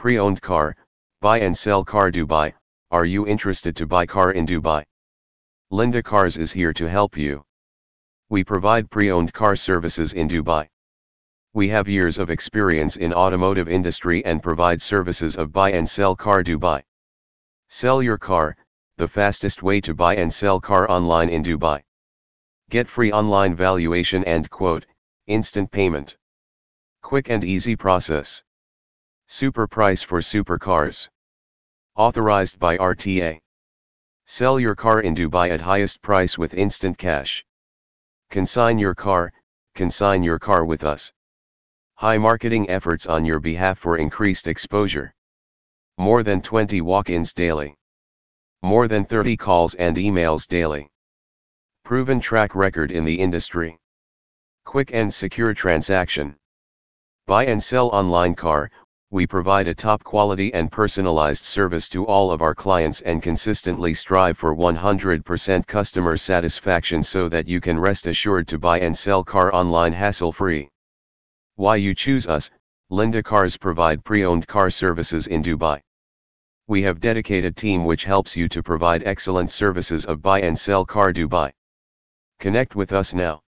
Pre-owned car, buy and sell car Dubai, are you interested to buy car in Dubai? Linda Cars is here to help you. We provide pre-owned car services in Dubai. We have years of experience in automotive industry and provide services of buy and sell car Dubai. Sell your car, the fastest way to buy and sell car online in Dubai. Get free online valuation and quote, instant payment. Quick and easy process. Super price for supercars. Authorized by RTA. Sell your car in Dubai at highest price with instant cash. Consign your car, consign your car with us. High marketing efforts on your behalf for increased exposure. More than 20 walk-ins daily. More than 30 calls and emails daily. Proven track record in the industry. Quick and secure transaction. Buy and sell online car, we provide a top quality and personalized service to all of our clients and consistently strive for 100% customer satisfaction so that you can rest assured to buy and sell car online hassle free. Why you choose us, Linda Cars provide pre-owned car services in Dubai. We have dedicated team which helps you to provide excellent services of buy and sell car Dubai. Connect with us now.